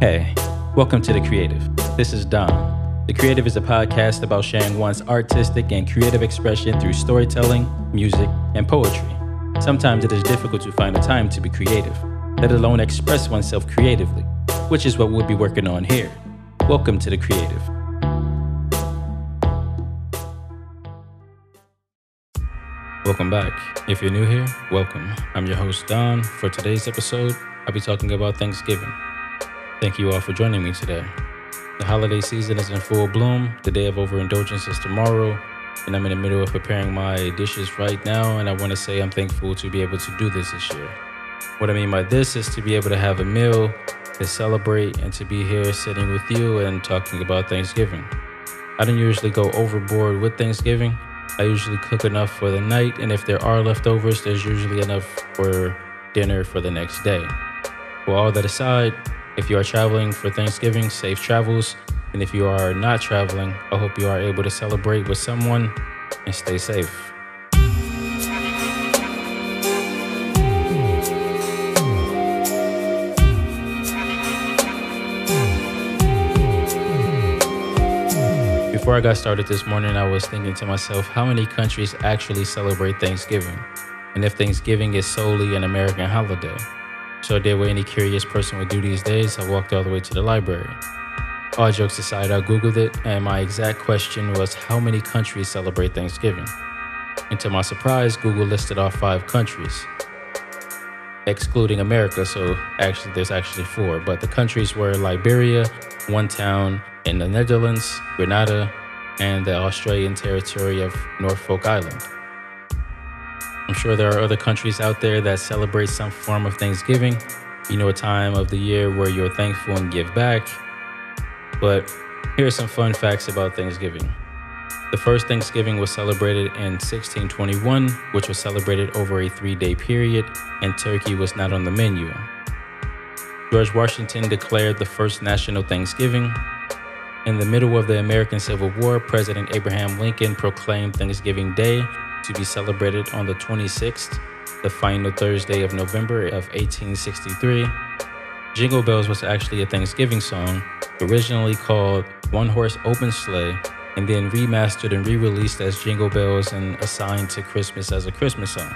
Hey, welcome to The Creative. This is Dom. The Creative is a podcast about sharing one's artistic and creative expression through storytelling, music, and poetry. Sometimes it is difficult to find the time to be creative, let alone express oneself creatively, which is what we'll be working on here. Welcome to The Creative. Welcome back. If you're new here, welcome. I'm your host, Don. For today's episode, I'll be talking about Thanksgiving. Thank you all for joining me today. The holiday season is in full bloom. The day of overindulgence is tomorrow, and I'm in the middle of preparing my dishes right now. And I want to say I'm thankful to be able to do this this year. What I mean by this is to be able to have a meal, to celebrate, and to be here sitting with you and talking about Thanksgiving. I don't usually go overboard with Thanksgiving. I usually cook enough for the night, and if there are leftovers, there's usually enough for dinner for the next day. With all that aside, if you are traveling for Thanksgiving, safe travels. And if you are not traveling, I hope you are able to celebrate with someone and stay safe. Before I got started this morning, I was thinking to myself, how many countries actually celebrate Thanksgiving? And if Thanksgiving is solely an American holiday? So I did what any curious person would do these days. I walked all the way to the library. All jokes aside, I Googled it, and my exact question was how many countries celebrate Thanksgiving? And to my surprise, Google listed off five countries, excluding America. So actually, there's actually four. But the countries were Liberia, one town in the Netherlands, Grenada, and the Australian territory of Norfolk Island. I'm sure there are other countries out there that celebrate some form of Thanksgiving. You know, a time of the year where you're thankful and give back. But here are some fun facts about Thanksgiving. The first Thanksgiving was celebrated in 1621, which was celebrated over a three day period, and turkey was not on the menu. George Washington declared the first national Thanksgiving. In the middle of the American Civil War, President Abraham Lincoln proclaimed Thanksgiving Day to be celebrated on the 26th, the final Thursday of November of 1863. Jingle Bells was actually a Thanksgiving song, originally called One Horse Open Sleigh, and then remastered and re released as Jingle Bells and assigned to Christmas as a Christmas song.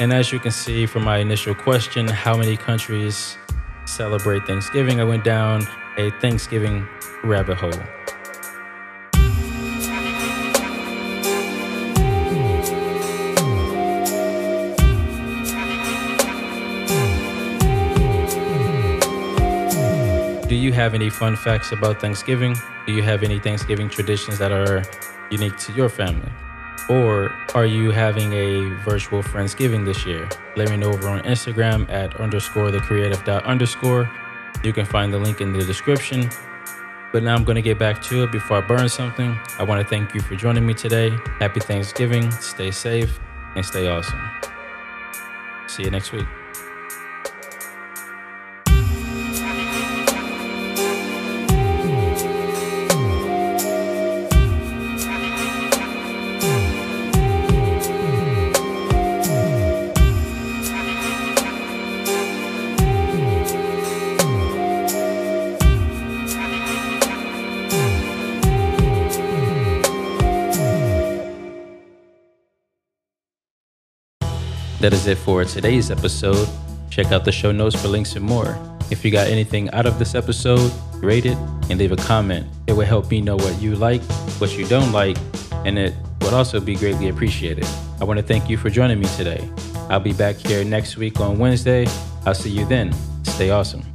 And as you can see from my initial question, how many countries celebrate Thanksgiving? I went down a Thanksgiving rabbit hole. Do you have any fun facts about Thanksgiving? Do you have any Thanksgiving traditions that are unique to your family? Or are you having a virtual Friendsgiving this year? Let me know over on Instagram at underscore the creative dot underscore. You can find the link in the description. But now I'm going to get back to it before I burn something. I want to thank you for joining me today. Happy Thanksgiving. Stay safe and stay awesome. See you next week. That is it for today's episode. Check out the show notes for links and more. If you got anything out of this episode, rate it and leave a comment. It will help me know what you like, what you don't like, and it would also be greatly appreciated. I want to thank you for joining me today. I'll be back here next week on Wednesday. I'll see you then. Stay awesome.